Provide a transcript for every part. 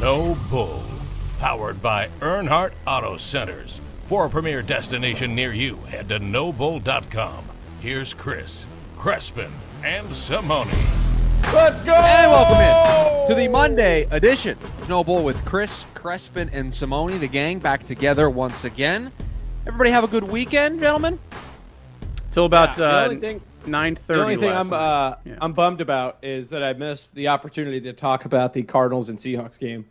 No Bull. Powered by Earnhardt Auto Centers. For a premier destination near you, head to nobull.com. Here's Chris, Crespin, and Simone. Let's go! And welcome in to the Monday edition of No Bull with Chris, Crespin, and Simone. The gang back together once again. Everybody have a good weekend, gentlemen. Till about Yeah, the uh, only thing- nine The only thing I'm uh, Yeah. I'm bummed about is that I missed the opportunity to talk about the Cardinals and Seahawks game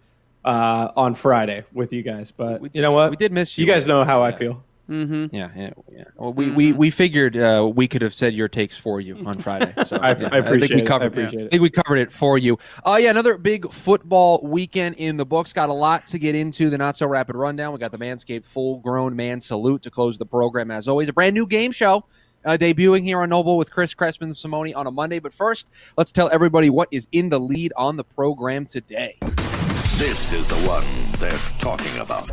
uh, on Friday with you guys. But We- you know what? we did miss you. You guys know how I feel. mm-hmm. Yeah, yeah, yeah. Well, we, we, we figured uh, we could have said your takes for you on Friday. So I- yeah, I appreciate think we it. I covered, appreciate I it. think we covered it for you. Uh, yeah, another big football weekend in the books. Got a lot to get into. The not so rapid rundown. We got the Manscaped full grown man salute to close the program. As always, a brand new game show. Uh, debuting here on No Bull with Chris Crespin and Simone on a Monday. But first, let's tell everybody what is in the lead on the program today. This is the one they're talking about.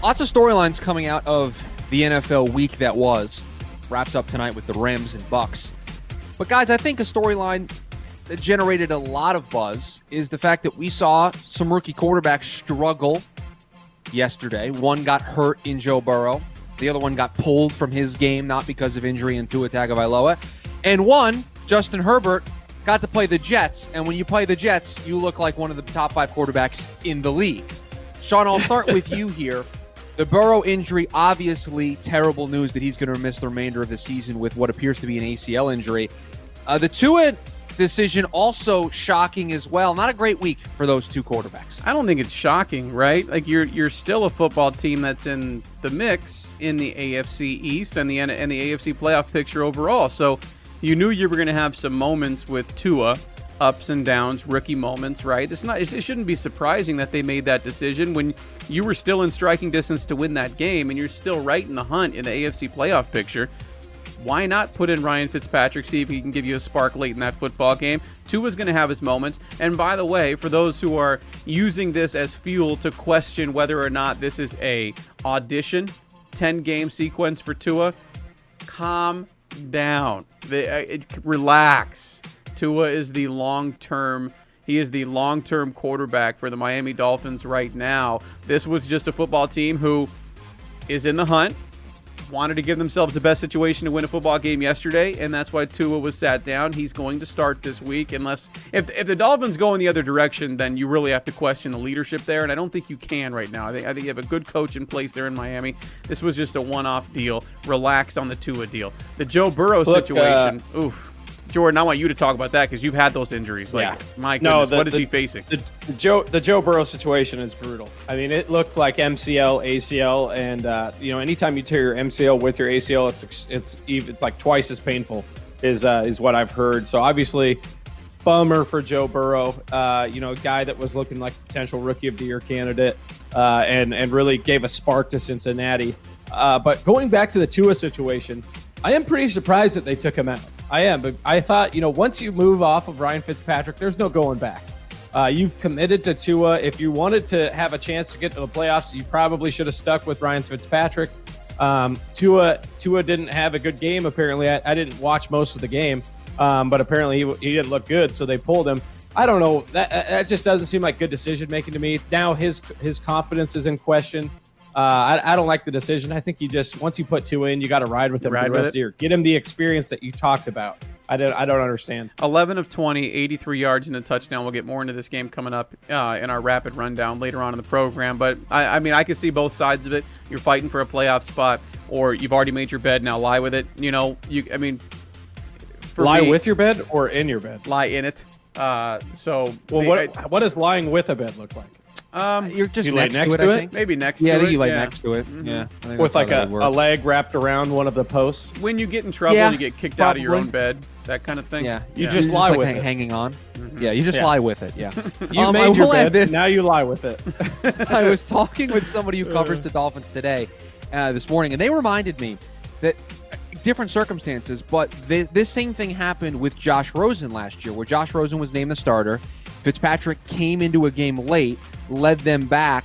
Lots of storylines coming out of the NFL week that was. Wraps up tonight with the Rams and Bucks. But guys, I think a storyline that generated a lot of buzz is the fact that we saw some rookie quarterbacks struggle yesterday. One got hurt in Joe Burrow. The other one got pulled from his game, not because of injury in Tua Tagovailoa. And one, Justin Herbert, got to play the Jets. And when you play the Jets, you look like one of the top five quarterbacks in the league. Sean, I'll start with you here. The Burrow injury, obviously terrible news that he's going to miss the remainder of the season with what appears to be an ACL injury. Uh, the Tua decision also shocking as well. Not a great week for those two quarterbacks. I don't think it's shocking, right? Like you're you're still a football team that's in the mix in the AFC East and the and the AFC playoff picture overall. So you knew you were going to have some moments with Tua, ups and downs, rookie moments, right? It's not. It shouldn't be surprising that they made that decision when you were still in striking distance to win that game, and you're still right in the hunt in the AFC playoff picture. Why not put in Ryan Fitzpatrick, see if he can give you a spark late in that football game? Tua's going to have his moments. And by the way, for those who are using this as fuel to question whether or not this is a audition 10 game sequence for Tua, calm down. Uh, it, relax. Tua is the long term. He is the long term quarterback for the Miami Dolphins right now. This was just a football team who is in the hunt, wanted to give themselves the best situation to win a football game yesterday, and that's why Tua was sat down. He's going to start this week, unless if if the Dolphins go in the other direction, then you really have to question the leadership there, and I don't think you can right now. I think I think you have a good coach in place there in Miami. This was just a one-off deal. Relax on the Tua deal. The Joe Burrow Look, uh, situation, oof. Jordan, I want you to talk about that because you've had those injuries. Like, Yeah. my No, goodness, the- what is the- he facing? The, the Joe the Joe Burrow situation is brutal. I mean, it looked like MCL, ACL, and uh, you know, anytime you tear your MCL with your ACL, it's it's even it's like twice as painful. Is uh, is what I've heard. So obviously, bummer for Joe Burrow. Uh, you know, a guy that was looking like a potential rookie of the year candidate, uh, and and really gave a spark to Cincinnati. Uh, but going back to the Tua situation, I am pretty surprised that they took him out. I am, but I thought you know once you move off of Ryan Fitzpatrick, there's no going back. Uh, you've committed to Tua. If you wanted to have a chance to get to the playoffs, you probably should have stuck with Ryan Fitzpatrick. Um, Tua Tua didn't have a good game. Apparently, I, I didn't watch most of the game, um, but apparently he, he didn't look good, so they pulled him. I don't know. That, that just doesn't seem like good decision making to me. Now his his confidence is in question. Uh, I, I don't like the decision. I think you just once you put Tua in, you got to ride with him Ride for the rest of the year. Get him the experience that you talked about. I don't I don't understand. 11 of 20, 83 yards and a touchdown. We'll get more into this game coming up uh, in our rapid rundown later on in the program. But I, I mean, I can see both sides of it. You're fighting for a playoff spot, or you've already made your bed. Now lie with it. You know, you. I mean, for Lie me, with your bed or in your bed. lie in it. Uh, so Well, the- what what does lying with a bed look like? Um, You're just You lay next, next to it, to I it? think. maybe next Yeah, I to think it. you lay yeah. next to it. Mhm. Yeah, I think With like a, a leg wrapped around one of the posts. When you get in trouble, Yeah, you get kicked out of your own bed. That kind of thing. Yeah, You Yeah. just You're lie like with hang- it. hanging on. Yeah, you just Yeah. lie with it. Yeah. You Um, made your bed. this. Now you lie with it. I was talking with somebody who covers the Dolphins today, uh, this morning, and they reminded me that uh, different circumstances, but th- this same thing happened with Josh Rosen last year, where Josh Rosen was named the starter. Fitzpatrick came into a game late, led them back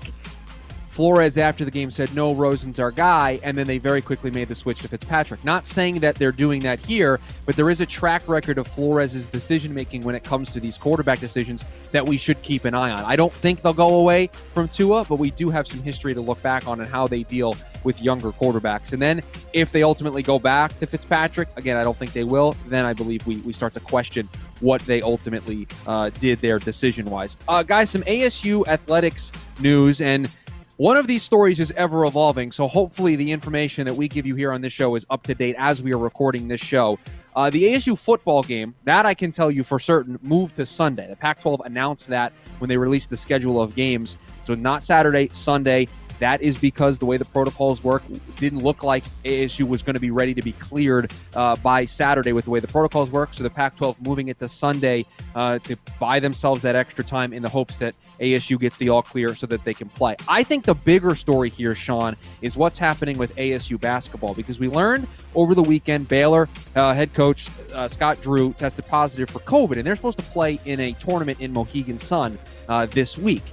Flores after the game said, no, Rosen's our guy. And then they very quickly made the switch to Fitzpatrick. Not saying that they're doing that here, but there is a track record of Flores' decision making when it comes to these quarterback decisions that we should keep an eye on. I don't think they'll go away from Tua, but we do have some history to look back on and how they deal with younger quarterbacks. And then if they ultimately go back to Fitzpatrick, again, I don't think they will, then I believe we, we start to question what they ultimately uh, did there decision wise. Uh, guys, some ASU athletics news. And one of these stories is ever evolving, so hopefully the information that we give you here on this show is up to date as we are recording this show. Uh, the ASU football game, that I can tell you for certain, moved to Sunday. The Pac 12 announced that when they released the schedule of games. So not Saturday, Sunday. That is because the way the protocols work didn't look like ASU was going to be ready to be cleared uh, by Saturday with the way the protocols work. So the Pac 12 moving it to Sunday uh, to buy themselves that extra time in the hopes that ASU gets the all clear so that they can play. I think the bigger story here, Sean, is what's happening with ASU basketball because we learned over the weekend Baylor uh, head coach uh, Scott Drew tested positive for COVID, and they're supposed to play in a tournament in Mohegan Sun uh, this week.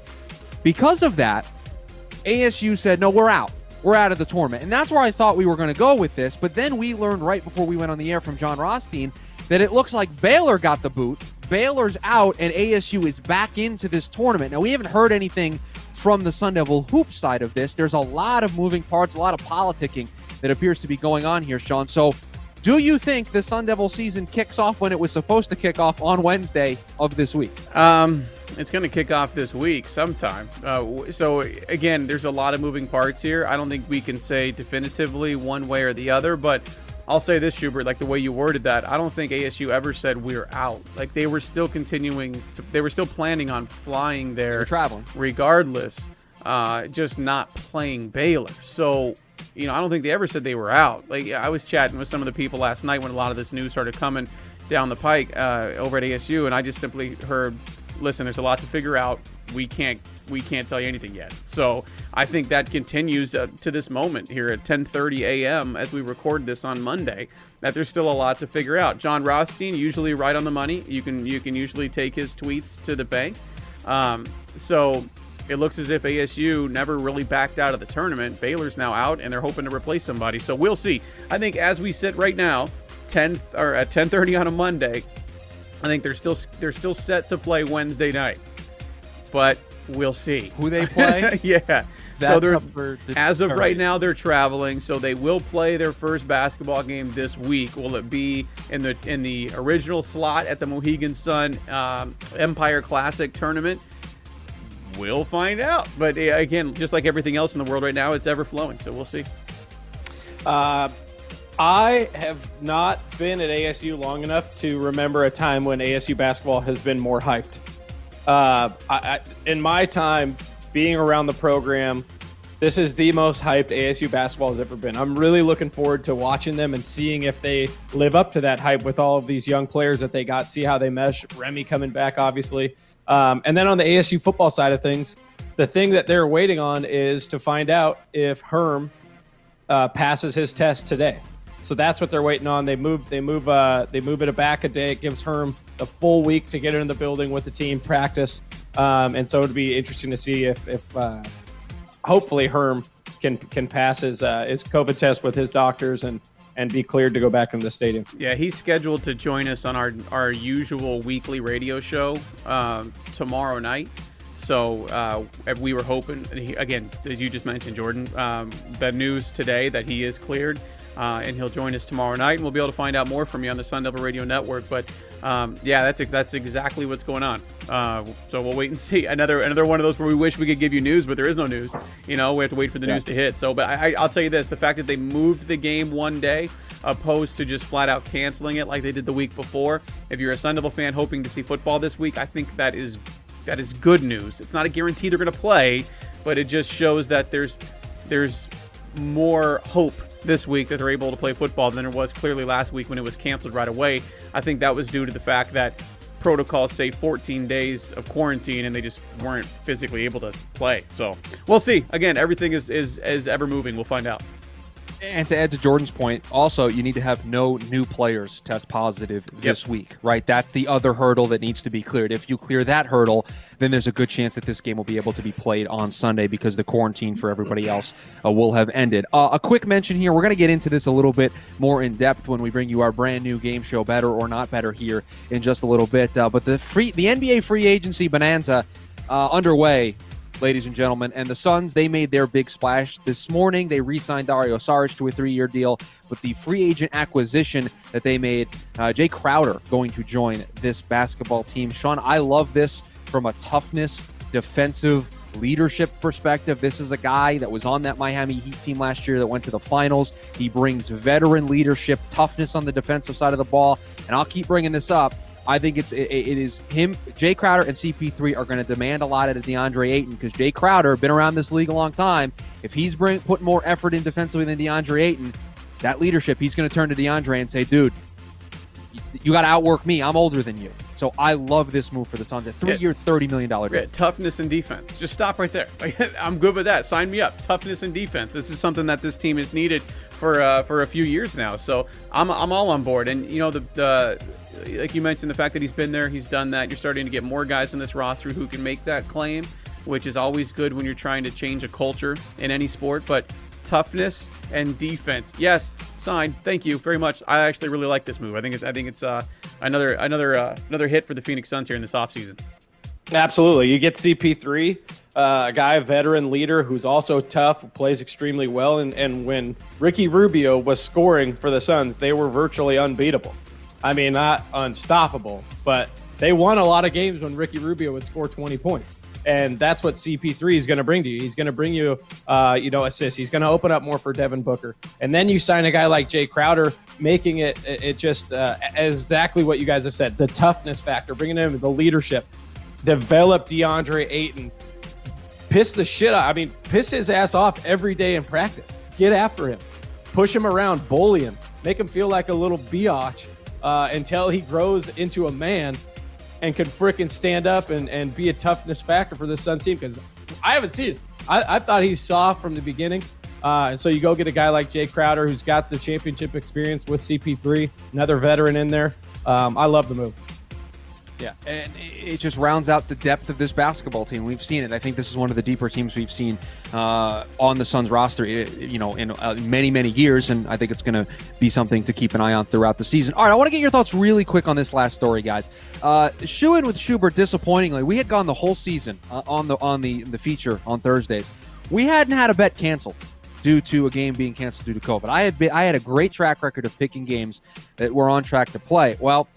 Because of that, ASU said, no, we're out. We're out of the tournament. And that's where I thought we were going to go with this. But then we learned right before we went on the air from Jon Rothstein that it looks like Baylor got the boot. Baylor's out, and ASU is back into this tournament. Now, we haven't heard anything from the Sun Devil hoop side of this. There's a lot of moving parts, a lot of politicking that appears to be going on here, Sean. So, do you think the Sun Devil season kicks off when it was supposed to kick off on Wednesday of this week? Um, it's going to kick off this week sometime. Uh, so again, there's a lot of moving parts here. I don't think we can say definitively one way or the other, but I'll say this, Schubert, like the way you worded that, I don't think ASU ever said we're out. Like they were still continuing to, they were still planning on flying there, traveling, regardless, uh, just not playing Baylor. So you know, I don't think they ever said they were out. Like I was chatting with some of the people last night when a lot of this news started coming down the pike uh, over at ASU, and I just simply heard, "Listen, there's a lot to figure out. We can't we can't tell you anything yet." So I think that continues uh, to this moment here at 10:30 a.m. as we record this on Monday. That there's still a lot to figure out. Jon Rothstein usually right on the money. You can you can usually take his tweets to the bank. Um, so it looks as if ASU never really backed out of the tournament. Baylor's now out, and they're hoping to replace somebody. So we'll see. I think as we sit right now, 10 or at 10:30 on a Monday, I think they're still they're still set to play Wednesday night, but we'll see who they play. yeah. so they're as of right now they're traveling, so they will play their first basketball game this week. Will it be in the in the original slot at the Mohegan Sun um, Empire Classic tournament? We'll find out. But again, just like everything else in the world right now, it's ever flowing. So we'll see. Uh, I have not been at ASU long enough to remember a time when ASU basketball has been more hyped. Uh, I, I, in my time being around the program, this is the most hyped ASU basketball has ever been. I'm really looking forward to watching them and seeing if they live up to that hype with all of these young players that they got. See how they mesh. Remy coming back, obviously. Um, and then on the ASU football side of things, the thing that they're waiting on is to find out if Herm uh, passes his test today. So that's what they're waiting on. They move they move uh, they move it back a day. It gives Herm the full week to get into the building with the team, practice, um, and so it'd be interesting to see if if uh, hopefully Herm can can pass his uh, his COVID test with his doctors and and be cleared to go back into the stadium. Yeah, he's scheduled to join us on our our usual weekly radio show um, tomorrow night. So uh, we were hoping, he, again, as you just mentioned, Jordan, um, the news today that he is cleared. Uh, and he'll join us tomorrow night, and we'll be able to find out more from you on the Sun Devil Radio Network. But um, yeah, that's that's exactly what's going on. Uh, so we'll wait and see. Another another one of those where we wish we could give you news, but there is no news. You know, we have to wait for the yeah. news to hit. So, but I, I'll tell you this: the fact that they moved the game one day opposed to just flat out canceling it like they did the week before. If you're a Sun Devil fan hoping to see football this week, I think that is that is good news. It's not a guarantee they're going to play, but it just shows that there's there's more hope this week that they're able to play football than there was clearly last week when it was canceled right away. I think that was due to the fact that protocols say 14 days of quarantine and they just weren't physically able to play. So we'll see. Again, everything is is, is ever moving. We'll find out. And to add to Jordan's point, also you need to have no new players test positive this week, right? That's the other hurdle that needs to be cleared. If you clear that hurdle, then there's a good chance that this game will be able to be played on Sunday because the quarantine for everybody else uh, will have ended. Uh, a quick mention here: we're going to get into this a little bit more in depth when we bring you our brand new game show, Better or Not Better, here in just a little bit. Uh, but the free, the NBA free agency bonanza uh, underway ladies and gentlemen. And the Suns, they made their big splash this morning. They re signed Dario Saric to a three year deal. But the free agent acquisition that they made, uh, Jae Crowder going to join this basketball team. Sean, I love this from a toughness, defensive, leadership perspective. This is a guy that was on that Miami Heat team last year that went to the finals. He brings veteran leadership, toughness on the defensive side of the ball. And I'll keep bringing this up I think it's it, it is him, Jae Crowder, and CP3 are going to demand a lot out of DeAndre Ayton because Jae Crowder been around this league a long time. If he's bring putting more effort in defensively than DeAndre Ayton, that leadership, he's going to turn to DeAndre and say, "Dude, you got to outwork me. I'm older than you." So I love this move for the Suns. A three-year, thirty million dollar deal. Toughness and defense. Just stop right there. I'm good with that. Sign me up. Toughness and defense. This is something that this team has needed for uh, for a few years now. So I'm, I'm all on board. And you know the the like you mentioned, the fact that he's been there, he's done that. You're starting to get more guys in this roster who can make that claim, which is always good when you're trying to change a culture in any sport. But toughness and defense, yes, sign. Thank you very much. I actually really like this move. I think it's I think it's uh, another another uh, another hit for the Phoenix Suns here in this offseason. Absolutely, you get CP3. Uh, a guy, a veteran leader who's also tough, plays extremely well. And, and when Ricky Rubio was scoring for the Suns, they were virtually unbeatable. I mean, not unstoppable, but they won a lot of games when Ricky Rubio would score 20 points. And that's what CP3 is going to bring to you. He's going to bring you, uh, you know, assists. He's going to open up more for Devin Booker. And then you sign a guy like Jae Crowder, making it it just uh, exactly what you guys have said: the toughness factor, bringing him the leadership, develop DeAndre Ayton, piss the shit out. I mean, piss his ass off every day in practice. Get after him, push him around, bully him, make him feel like a little biatch uh, until he grows into a man and can freaking stand up and, and be a toughness factor for this Suns team. Because I haven't seen it. I, I thought he's soft from the beginning. Uh, and so you go get a guy like Jae Crowder, who's got the championship experience with CP3, another veteran in there. Um, I love the move. Yeah, and it just rounds out the depth of this basketball team. We've seen it. I think this is one of the deeper teams we've seen uh, on the Suns roster, you know, in uh, many, many years. And I think it's going to be something to keep an eye on throughout the season. All right, I want to get your thoughts really quick on this last story, guys. Uh, in with Schubert, disappointingly, we had gone the whole season uh, on the on the the feature on Thursdays. We hadn't had a bet canceled due to a game being canceled due to COVID. I had been, I had a great track record of picking games that were on track to play. Well,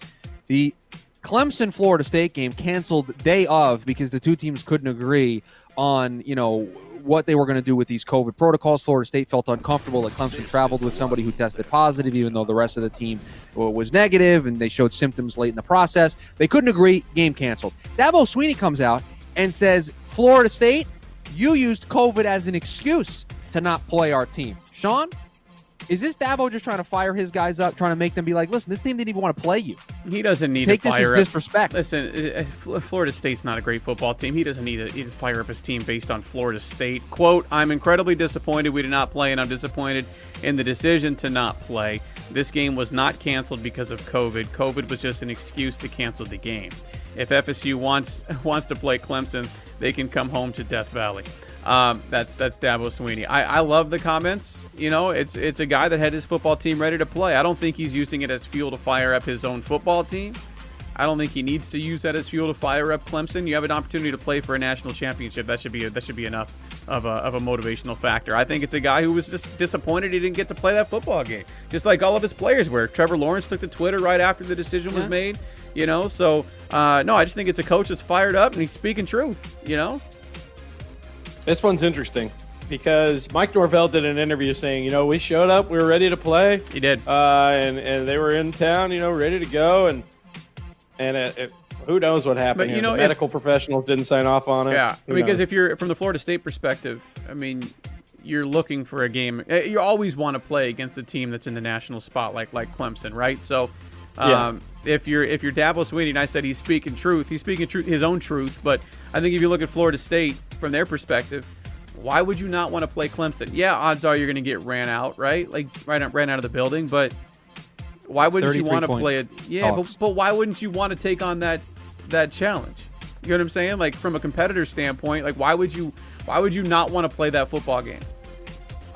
the Clemson Florida State game canceled day of because the two teams couldn't agree on, you know, what they were going to do with these COVID protocols. Florida State felt uncomfortable that Clemson traveled with somebody who tested positive, even though the rest of the team was negative and they showed symptoms late in the process. They couldn't agree, game canceled. Dabo Swinney comes out and says, Florida State, you used COVID as an excuse to not play our team. Sean, is this Dabo just trying to fire his guys up, trying to make them be like, listen, this team didn't even want to play you? He doesn't need Take to fire this as up. disrespect. Listen, uh, uh, Florida State's not a great football team. He doesn't need to even fire up his team based on Florida State. Quote, I'm incredibly disappointed we did not play, and I'm disappointed in the decision to not play. This game was not canceled because of COVID. COVID was just an excuse to cancel the game. If FSU wants wants to play Clemson, they can come home to Death Valley. Um, that's that's Dabo Swinney. I, I love the comments. You know, it's it's a guy that had his football team ready to play. I don't think he's using it as fuel to fire up his own football team. I don't think he needs to use that as fuel to fire up Clemson. You have an opportunity to play for a national championship. That should be a, that should be enough of a, of a motivational factor. I think it's a guy who was just disappointed he didn't get to play that football game, just like all of his players were. Trevor Lawrence took to Twitter right after the decision was made. You know, so uh, no, I just think it's a coach that's fired up and he's speaking truth. You know. This one's interesting because Mike Norvell did an interview saying, you know, we showed up, we were ready to play. He did, uh, and and they were in town, you know, ready to go, and and it, it, who knows what happened? But, you know, the medical if, professionals didn't sign off on it. Yeah, who because knows? if you're from the Florida State perspective, I mean, you're looking for a game. Eh, you always want to play against a team that's in the national spotlight, like Clemson, right? So. Um. If you're if you're Dabo Swinney, and I said he's speaking truth, he's speaking truth, his own truth. But I think if you look at Florida State from their perspective, why would you not want to play Clemson? Yeah, odds are you're going to get ran out, right? Like ran out, ran out of the building, but why wouldn't you want to play it? Yeah, but, but why wouldn't you want to take on that that challenge? You know what I'm saying? Like from a competitor standpoint, like why would you why would you not want to play that football game?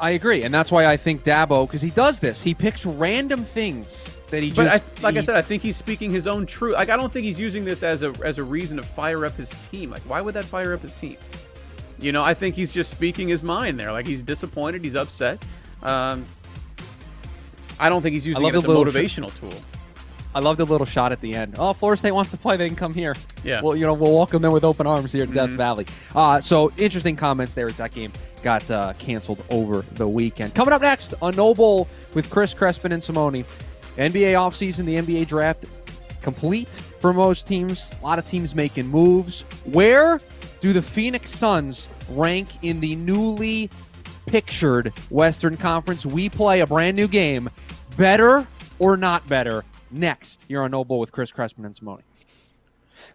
I agree, and that's why I think Dabo because he does this. He picks random things that he But just. I, like I said, I think he's speaking his own truth. Like I don't think he's using this as a as a reason to fire up his team. Like why would that fire up his team? You know, I think he's just speaking his mind there. Like he's disappointed, he's upset. Um, I don't think he's using it as a the little tr- motivational tool. I love the little shot at the end. Oh, Florida State wants to play. They can come here. Yeah. Well, you know, we'll welcome them with open arms here to Death Mhm. Valley. Uh, so interesting comments there as that game got uh, canceled over the weekend. Coming up next, a No Bull with Chris Crespin and Simone. NBA offseason, the NBA draft complete for most teams. A lot of teams making moves. Where do the Phoenix Suns rank in the newly pictured Western Conference? We play a brand new game. Better or not better? Next, here on No Bull with Chris Crespin and Simone.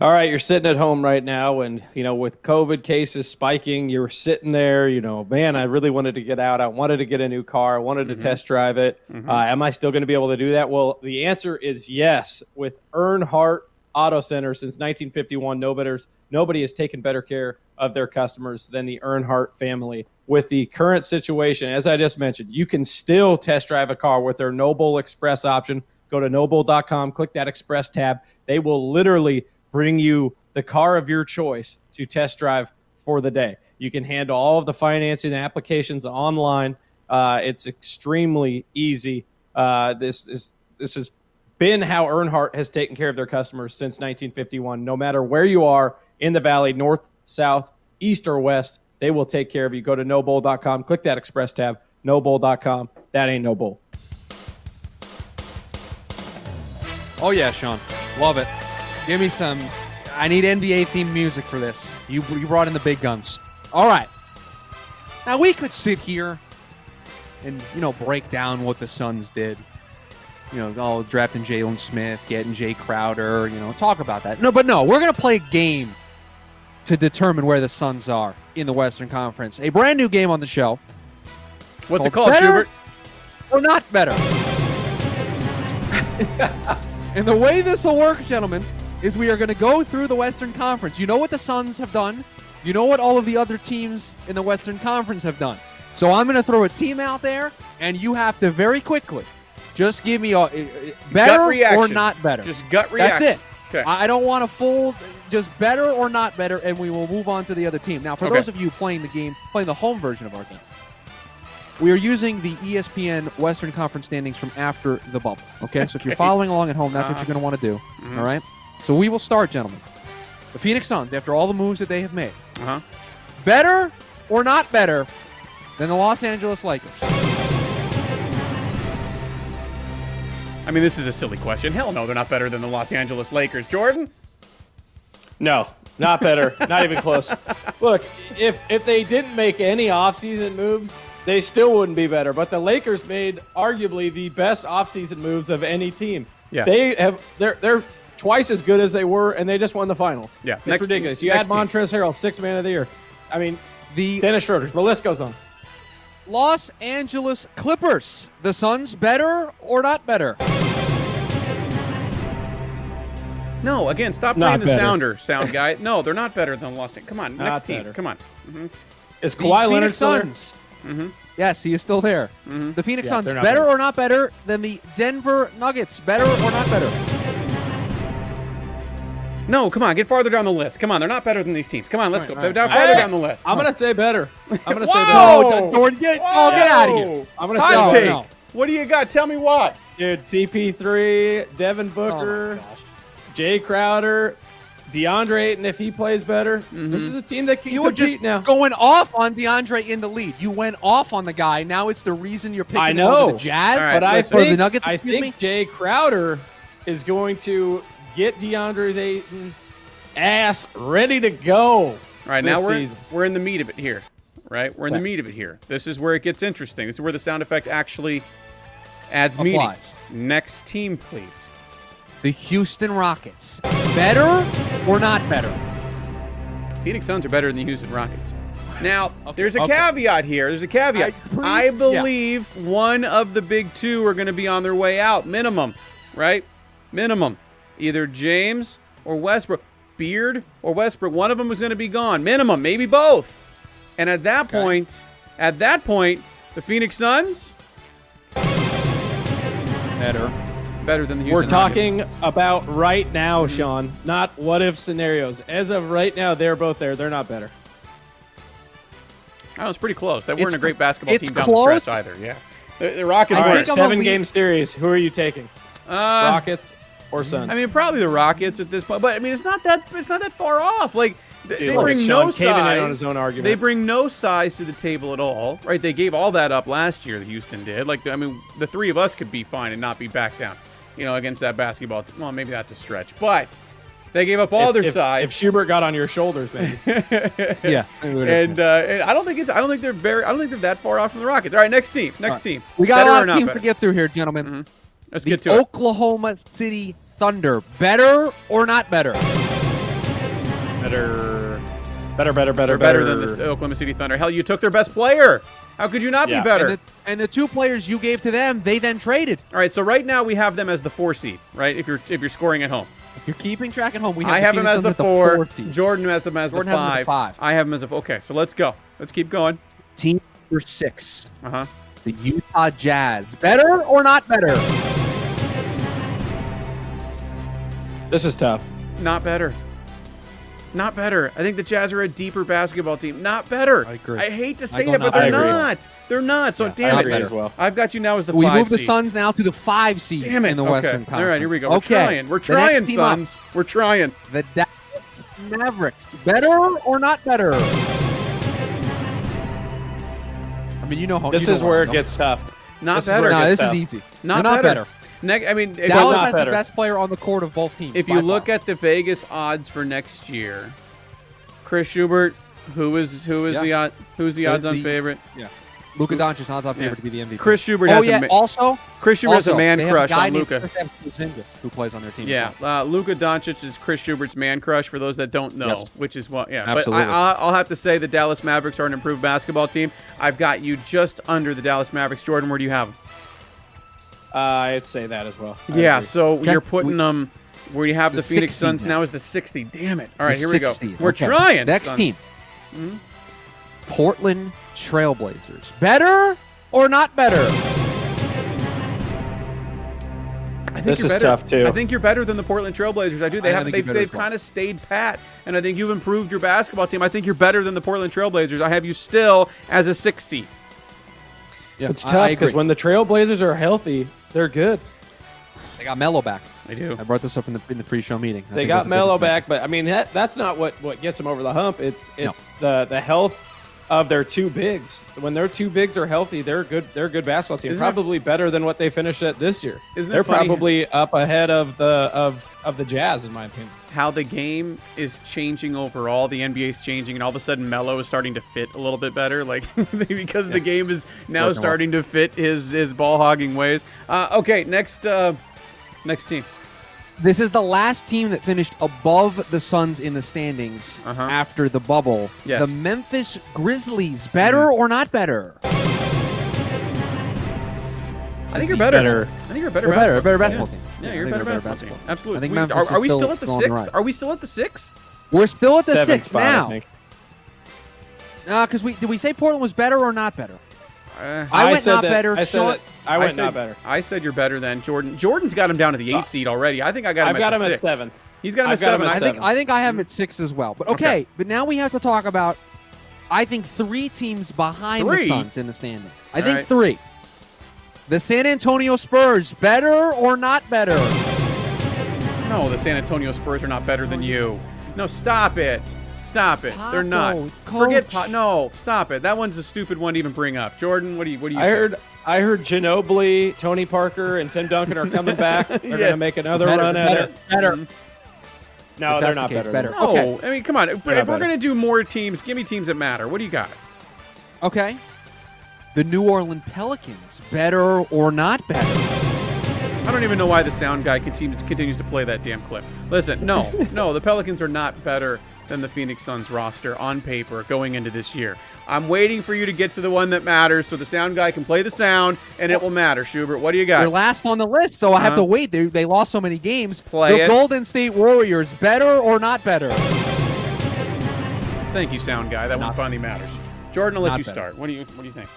All right, you're sitting at home right now, and you know with COVID cases spiking, you're sitting there. You know, man, I really wanted to get out. I wanted to get a new car. I wanted to test drive it. Uh, am I still going to be able to do that? Well, the answer is yes. With Earnhardt Auto Center since 1951, no nobody's nobody has taken better care of their customers than the Earnhardt family. With the current situation, as I just mentioned, you can still test drive a car with their No Bull Express option. Go to nobull.com, click that Express tab. They will literally bring you the car of your choice to test drive for the day. You can handle all of the financing applications online. Uh, it's extremely easy. Uh, this is this has been how Earnhardt has taken care of their customers since 1951. No matter where you are in the valley, north, south, east, or west, they will take care of you. Go to nobull.com, click that express tab, nobull.com. That ain't no bull. Oh yeah, Sean, love it. Give me some. I need NBA themed music for this. You you brought in the big guns. All right. Now we could sit here and you know break down what the Suns did. You know, all drafting Jalen Smith, getting Jae Crowder. You know, talk about that. No, but no, we're gonna play a game to determine where the Suns are in the Western Conference. A brand new game on the show. What's it Called Better Schubert? or not better. and the way this will work, gentlemen, is we are going to go through the Western Conference. You know what the Suns have done. You know what all of the other teams in the Western Conference have done. So I'm going to throw a team out there, and you have to very quickly just give me a, a- a- better or not better. Just gut reaction. That's it. Okay. I don't want a full, just better or not better, and we will move on to the other team. Now, for Okay. those of you playing the game, playing the home version of our game, we are using the ESPN Western Conference standings from after the bubble. Okay, so if you're following along at home, that's what Uh-huh. you're going to want to do. Mhm. all right. So we will start, gentlemen. The Phoenix Suns, after all the moves that they have made, Uh-huh. better or not better than the Los Angeles Lakers? I mean, this is a silly question. Hell no, they're not better than the Los Angeles Lakers. Jordan? No, not better. not even close. Look, if if they didn't make any offseason moves, they still wouldn't be better. But the Lakers made arguably the best offseason moves of any team. Yeah. They have they're they're twice as good as they were, and they just won the finals. Yeah, It's next- ridiculous. You next add team. Montrezl Harrell, six man of the year. I mean, The Dennis Schroeder. The list goes on. Los Angeles Clippers. The Suns better or not better? No, again, stop Not playing the better. sounder, sound guy. No, they're not better than Los Angeles. Come on, next Not team. better. Come on. Is The Kawhi Leonard Phoenix still there? Suns. Mhm. Yes, he is still there. The Phoenix Yeah, Suns better better. or not better than the Denver Nuggets? Better or not better? No, come on, get farther down the list. Come on, they're not better than these teams. Come on, let's All go right, down farther Hey, down the list. I'm gonna say better. I'm gonna say better. No, Jordan, get, oh, get out of here. I'm gonna Hot say No, take. no. What do you got? Tell me what. Dude, CP3, Devin Oh, Booker, gosh. Jae Crowder, DeAndre Ayton if he plays better. This mm-hmm. is a team that can You were compete just now. going off on DeAndre in the lead. You went off on the guy. Now it's the reason you're picking I him over know. the Jazz. All right, but I listen. Or think, the Nuggets, I think me? Jae Crowder is going to get DeAndre's Ayton ass ready to go. All right, now we're season. we're in the meat of it here, right? We're in the meat of it here. This is where it gets interesting. This is where the sound effect actually adds meaning. Next team, please. The Houston Rockets. Better or not better? Phoenix Suns are better than the Houston Rockets. Now, there's a okay. caveat here. There's a caveat. I- I, please- yeah. believe one of the big two are going to be on their way out, minimum, right? Minimum. Either James or Westbrook. Beard or Westbrook. One of them is going to be gone. Minimum, maybe both. And at that point, at that point, the Phoenix Suns Better. better than the Houston We're Rockets. talking about right now, Sean, not what if scenarios. As of right now, they're both there. They're not better. Oh, it's pretty close. They weren't It's a great basketball it's team down close. the stretch either. Yeah, the, the Rockets All I right, weren't. think I'm a seven lead- game series. Who are you taking? Uh, Rockets or Suns? I mean, probably the Rockets at this point, but I mean, it's not that it's not that far off. Like th- Dude, they look, bring Sean no caving in size. on his own argument. They bring no size to the table at all, right? They gave all that up last year. That Houston did. Like, I mean, the three of us could be fine and not be back down, you know, against that basketball. T- well, maybe that's a stretch, but they gave up all if, their if, size. If Schubert got on your shoulders, man. Yeah. and, uh, and I don't think it's. I don't think they're very. I don't think they're that far off from the Rockets. All right, next team. Next team. we got Better a or lot of teams to get through here, gentlemen. Let's The get to it. Oklahoma City Thunder. Better or not better? better, better, better, better, They're better than the Oklahoma City Thunder. Hell, you took their best player. How could you not Yeah. be better? And the, and the two players you gave to them, they then traded. All right, so right now we have them as the four seed, right? If you're if you're scoring at home, If you're keeping track at home, we have I the have them as the four. seed. Jordan has them as Jordan the has them five. five. I have them as a okay. So let's go. Let's keep going. Team number six, Uh huh. the Utah Jazz. Better or not better? This is tough. Not better. Not better. I think the Jazz are a deeper basketball team. Not better. I agree. I hate to say go that, but they're better. not. They're not. So Yeah, damn I it. agree as well. I've got you now as the we five move the seed. Suns now to the five seed Damn it. in the okay. Western Conference. All right, here we go. We're okay. trying. We're trying, team up, Suns. We're trying. the Dallas Mavericks. Better or not better? I mean, you know how This you is where it I gets tough. Not This better. where No, this tough. is easy. Not, not better. better. Neg- I mean, if Dallas not has the best player on the court of both teams. If you look far. at the Vegas odds for next year, Chris Schubert, who is who is Yeah. the who's the The- odds on the- favorite? Yeah. Luka Doncic is odds on favorite Yeah. to be the MVP. Chris Schubert oh has yeah. a ma- also, Chris Schubert has a man crush a on Luka. Kristaps who plays on their team. Yeah, well. uh, Luka Doncic is Chris Schubert's man crush. For those that don't know, Yes. which is what, yeah. Absolutely. But I, I, I'll have to say the Dallas Mavericks are an improved basketball team. I've got you just under the Dallas Mavericks. Jordan, where do you have them? Uh, I'd say that as well. I Yeah, agree. so Okay. you're putting We- them where you have the, The Phoenix Suns now. now as the 60. Damn it! All right, The here we go. We're Okay. trying. Next Suns. team. Hmm? Portland Trailblazers. Better or not better? I think This you're is better. tough, too. I think you're better than the Portland Trailblazers. I do. They I have. They've, they've well. kind of stayed pat, and I think you've improved your basketball team. I think you're better than the Portland Trailblazers. I have you still as a six seed. Yeah, It's I- I tough because when the Trailblazers are healthy, they're good. they got Melo back. I do. I brought this up in the in the pre-show meeting. I They got that's a good Melo back, but I mean that, that's not what, what gets them over the hump. It's it's the the health of their two bigs. When their two bigs are healthy, they're good. They're a good basketball team. Isn't it- probably better than what they finished at this year. Isn't they're probably up ahead of the of of the Jazz in my opinion. How the game is changing overall. The NBA's changing, and all of a sudden Melo is starting to fit a little bit better. Like because the game is now Working well. starting to fit his his ball hogging ways. Uh, okay, next uh, next team. This is the last team that finished above the Suns in the standings Uh-huh. after the bubble. Yes. The Memphis Grizzlies. Better or not better? I think you're better. Better. I think you're a better. They're better, basketball a better team. basketball yeah. team. Yeah, Yeah, you're I a better a better basketball, team. Absolutely. I think We- Memphis are, are we still still at the going six? right. Are we still at the six? We're still at the Seventh six spot, now. I think. No, because we did we say Portland was better or not better? Uh, I went said not that- better. I said Sean- that- I went said, not better. I said you're better than Jordan. Jordan's got him down to the eight seed already. I think I got him I've at got the him at seven. He's got him I've at got him seven. at I I think think I think I have him at six as well. But okay, Okay. but now we have to talk about I think three teams behind Three? the Suns in the standings. I All think right. three. The San Antonio Spurs, better or not better? no, the San Antonio Spurs are not better than you. No, stop it. Stop it. They're not. Paco, Forget coach. po- no. Stop it. That one's a stupid one to even bring up. Jordan, what do you what do you? I think? heard I heard Ginobili, Tony Parker, and Tim Duncan are coming back. They're Yeah. gonna make another Better, run at better, it. better. Mm-hmm. No, If they're that's not the case, better. better. than No, Okay. I mean, come on. If, if we're better. gonna do more teams, give me teams that matter. What do you got? Okay. The New Orleans Pelicans, better or not better? I don't even know why the sound guy continues continues to play that damn clip. Listen, no, no, the Pelicans are not better than the Phoenix Suns roster on paper going into this year. I'm waiting for you to get to the one that matters so the sound guy can play the sound and it will matter. Schubert, what do you got? They're last on the list, so I have Uh-huh. to wait. They, they lost so many games. Play the it. Golden State Warriors, better or not better? Thank you, sound guy. That one Not- finally matters. Jordan, I'll let Not you better. start. What do you What do you think?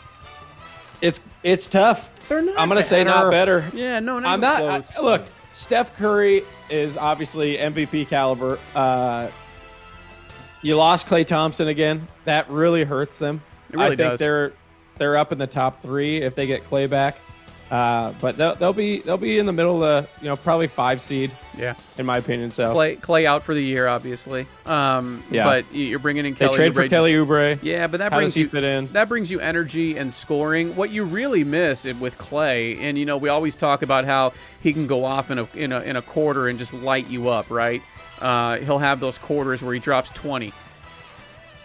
It's it's tough. They're not I'm gonna say not better. Yeah, no, not I'm even not. close. I- look, Steph Curry is obviously MVP caliber. Uh, you lost Klay Thompson again. That really hurts them. It really I think does. they're they're up in the top three if they get Klay back. Uh, but they'll, they'll be they'll be in the middle of the, you know probably five seed yeah, in my opinion. So Klay Klay out for the year, obviously. Um, Yeah. but you're bringing in Kelly. they trade for Kelly Oubre. Yeah, but that How brings you that brings you energy and scoring. What you really miss with Klay, and you know, we always talk about how he can go off in a in a, in a quarter and just light you up, right? Uh, he'll have those quarters where he drops twenty.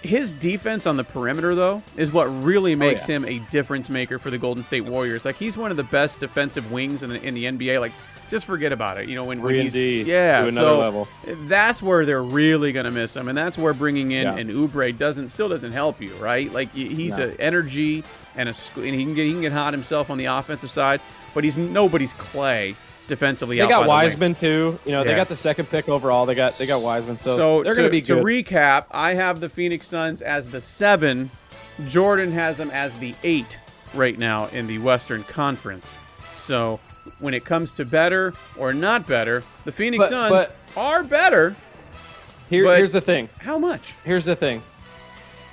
His defense on the perimeter, though, is what really makes yeah. him a difference maker for the Golden State Warriors. Like he's one of the best defensive wings in the in the NBA. Like, just forget about it. You know when, when he's D yeah, to another so level. that's where they're really gonna miss him, and that's where bringing in Yeah. an Oubre doesn't still doesn't help you, right? Like he's No. an energy and a and he can get he can get hot himself on the offensive side, but he's nobody's Klay defensively. They out got by the. Wiseman too. You know they got the second pick overall. They got they got Wiseman. So, So they're going to be good. to recap, I have the Phoenix Suns as the seven. Jordan has them as the eight right now in the Western Conference. So when it comes to better or not better, the Phoenix But- Suns but- are better. Here, here's the thing. How much? here's the thing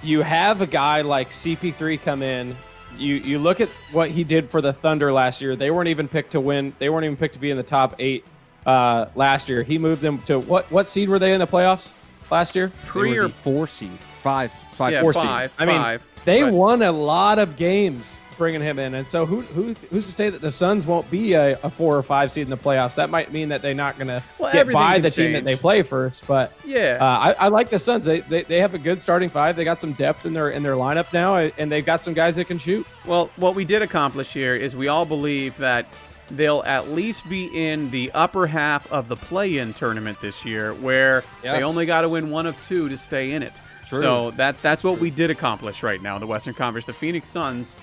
you have a guy like cp3 come in you you look at what he did for the thunder last year they weren't even picked to win. They weren't even picked to be in the top eight uh, last year. He moved them to what what seed were they in the playoffs last year? Three or four seed, five, five, Yeah, four four five, seed. I mean five, they but- won a lot of games bringing him in and so who, who who's to say that the suns won't be a, a four or five seed in the playoffs that might mean that they're not going to Well, get by the team that they play first but Yeah. uh, I, I like the Suns. They, they they have a good starting five. They got some depth in their in their lineup now, and they've got some guys that can shoot. Well, what we did accomplish here is we all believe that they'll at least be in the upper half of the play-in tournament this year, where they only got to win one of two to stay in it. True. So that that's what we did accomplish right now in the Western Conference. The Phoenix Suns,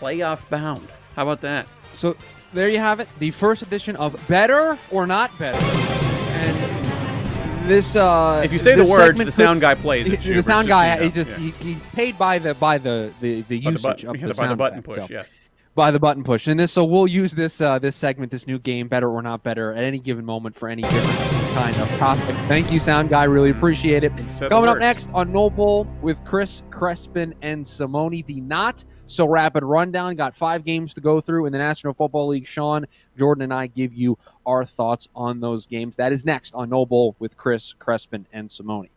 playoff bound. How about that? So there you have it, the first edition of Better or Not Better. And this, uh, If you say the words, the sound guy plays the, it. the sound just guy, you know. he just Yeah. he, he's paid by the by the the, the By the usage button, of yeah, the, by the button effect, push. so- Yes. By the button push. And this, so we'll use this uh, this segment, this new game, better or not better, at any given moment for any different kind of topic. Thank you, sound guy. Really appreciate it. Coming up next on No Bull with Chris Crespin and Simone, the not so rapid rundown. Got five games to go through in the National Football League. Sean, Jordan, and I give you our thoughts on those games. That is next on No Bull with Chris Crespin and Simone.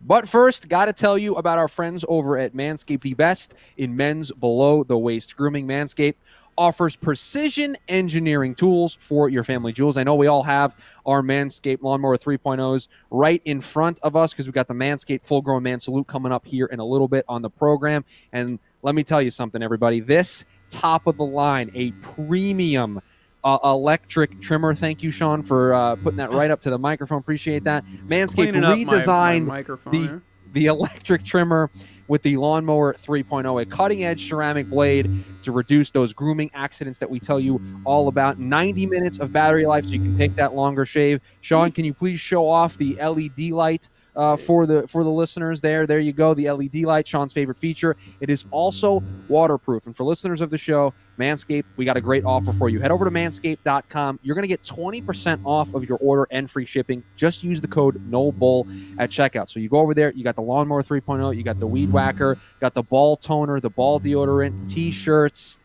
But first, got to tell you about our friends over at Manscaped, the best in men's below the waist grooming. Manscaped offers precision engineering tools for your family jewels. I know we all have our Manscaped Lawnmower 3.0s right in front of us because we got the Manscaped Full Grown Man Salute coming up here in a little bit on the program. And let me tell you something, everybody. This top of the line, a premium uh, electric trimmer. Thank you, Sean, for uh, putting that right up to the microphone. Appreciate that. Manscaped up my- my redesigned microphone the here. the electric trimmer with the lawnmower 3.0 a cutting edge ceramic blade to reduce those grooming accidents that we tell you all about 90 minutes of battery life so you can take that longer shave sean can you please show off the led light uh, for the for the listeners there. There you go the led light sean's favorite feature. It is also waterproof. And for listeners of the show manscaped we got a great offer for you. Head over to manscaped.com you're going to get 20% off of your order and free shipping. Just use the code no bull at checkout. So you go over there, you got the lawnmower 3.0, you got the weed whacker, got the ball toner, the ball deodorant, t-shirts,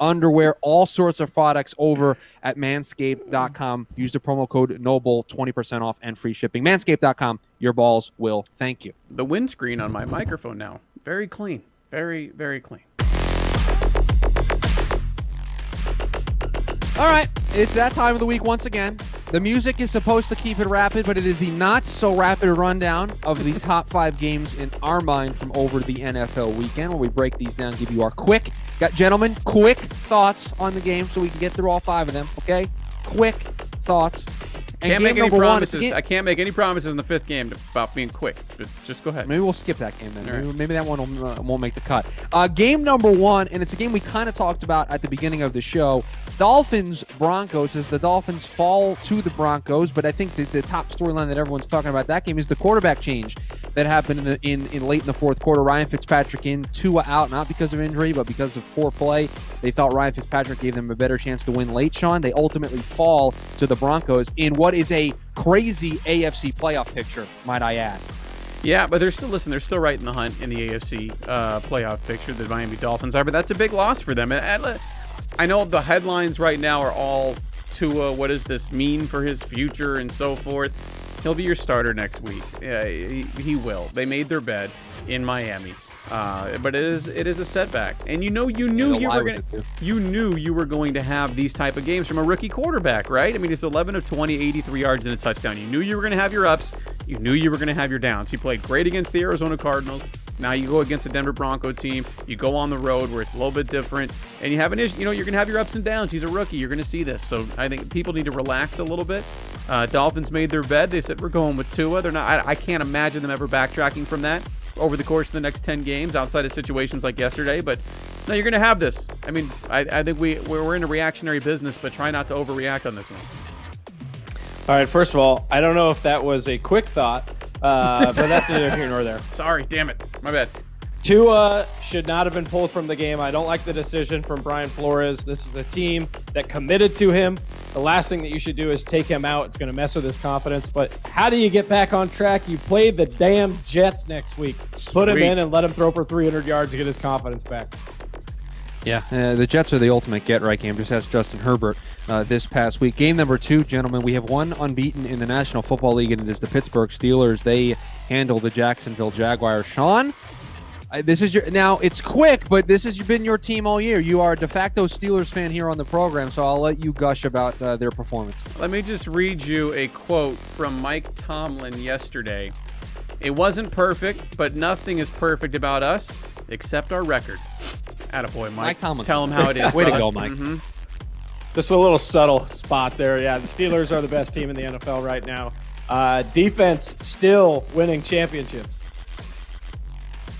underwear, all sorts of products over at manscaped.com. Use the promo code NOBLE, 20% off and free shipping. Manscaped.com. Your balls will thank you. The windscreen on my microphone now, very clean, very very clean. All right, it's that time of the week once again. The music is supposed to keep it rapid, but it is the not so rapid rundown of the top five games in our mind from over the NFL weekend, where we break these down, give you our quick, got gentlemen, quick thoughts on the game, so we can get through all five of them. Okay, quick thoughts. And Can't make any one, promises. I can't make any promises in the fifth game about being quick. Just go ahead. Maybe we'll skip that game then. All right. Maybe, maybe that one will, uh, won't make the cut. Uh, game number one, and it's a game we kind of talked about at the beginning of the show. Dolphins Broncos as the Dolphins fall to the Broncos, but I think the top storyline that everyone's talking about that game is the quarterback change that happened in, the, in in late in the fourth quarter. Ryan Fitzpatrick in, Tua out, not because of injury, but because of poor play. They thought Ryan Fitzpatrick gave them a better chance to win late. Sean, they ultimately fall to the Broncos in what is a crazy AFC playoff picture, might I add. Yeah, but they're still listen. They're still right in the hunt in the AFC uh, playoff picture. The Miami Dolphins are, but that's a big loss for them. And, I know the headlines right now are all Tua. What does this mean for his future and so forth? He'll be your starter next week. Yeah, he, he will. They made their bed in Miami. Uh, but it is it is a setback, and you know you knew you were gonna you knew you were going to have these type of games from a rookie quarterback, right? I mean, it's 11 of 20, 83 yards and a touchdown. You knew you were going to have your ups. You knew you were going to have your downs. He played great against the Arizona Cardinals. Now you go against the Denver Bronco team. You go on the road where it's a little bit different, and you have an issue. You know, you're going to have your ups and downs. He's a rookie. You're going to see this. So I think people need to relax a little bit. Uh, Dolphins made their bed. They said we're going with Tua. They're not. I, I can't imagine them ever backtracking from that over the course of the next 10 games outside of situations like yesterday. But no, you're going to have this. I mean, I, I think we we're, we're in a reactionary business, but try not to overreact on this one. All right, first of all, I don't know if that was a quick thought, uh, but that's neither here nor there. Sorry, damn it, my bad. Tua should not have been pulled from the game. I don't like the decision from Brian Flores. This is a team that committed to him. The last thing that you should do is take him out. It's going to mess with his confidence. But how do you get back on track? You play the damn Jets next week. Put him in and let him throw for 300 yards to get his confidence back. Yeah, uh, the Jets are the ultimate get right game. Just ask Justin Herbert uh, this past week. Game number two, gentlemen. We have one unbeaten in the National Football League, and it is the Pittsburgh Steelers. They handle the Jacksonville Jaguars. Sean, this is your now. It's quick, but this has been your team all year. You are a de facto Steelers fan here on the program, so I'll let you gush about uh, their performance. Let me just read you a quote from Mike Tomlin yesterday. It wasn't perfect, but nothing is perfect about us except our record. Attaboy, Mike. Mike Tomlin. Tell him how it is. Way to go, Mike. Mhm. Just a little subtle spot there. Yeah, the Steelers are the best team in the NFL right now. Uh, defense still winning championships.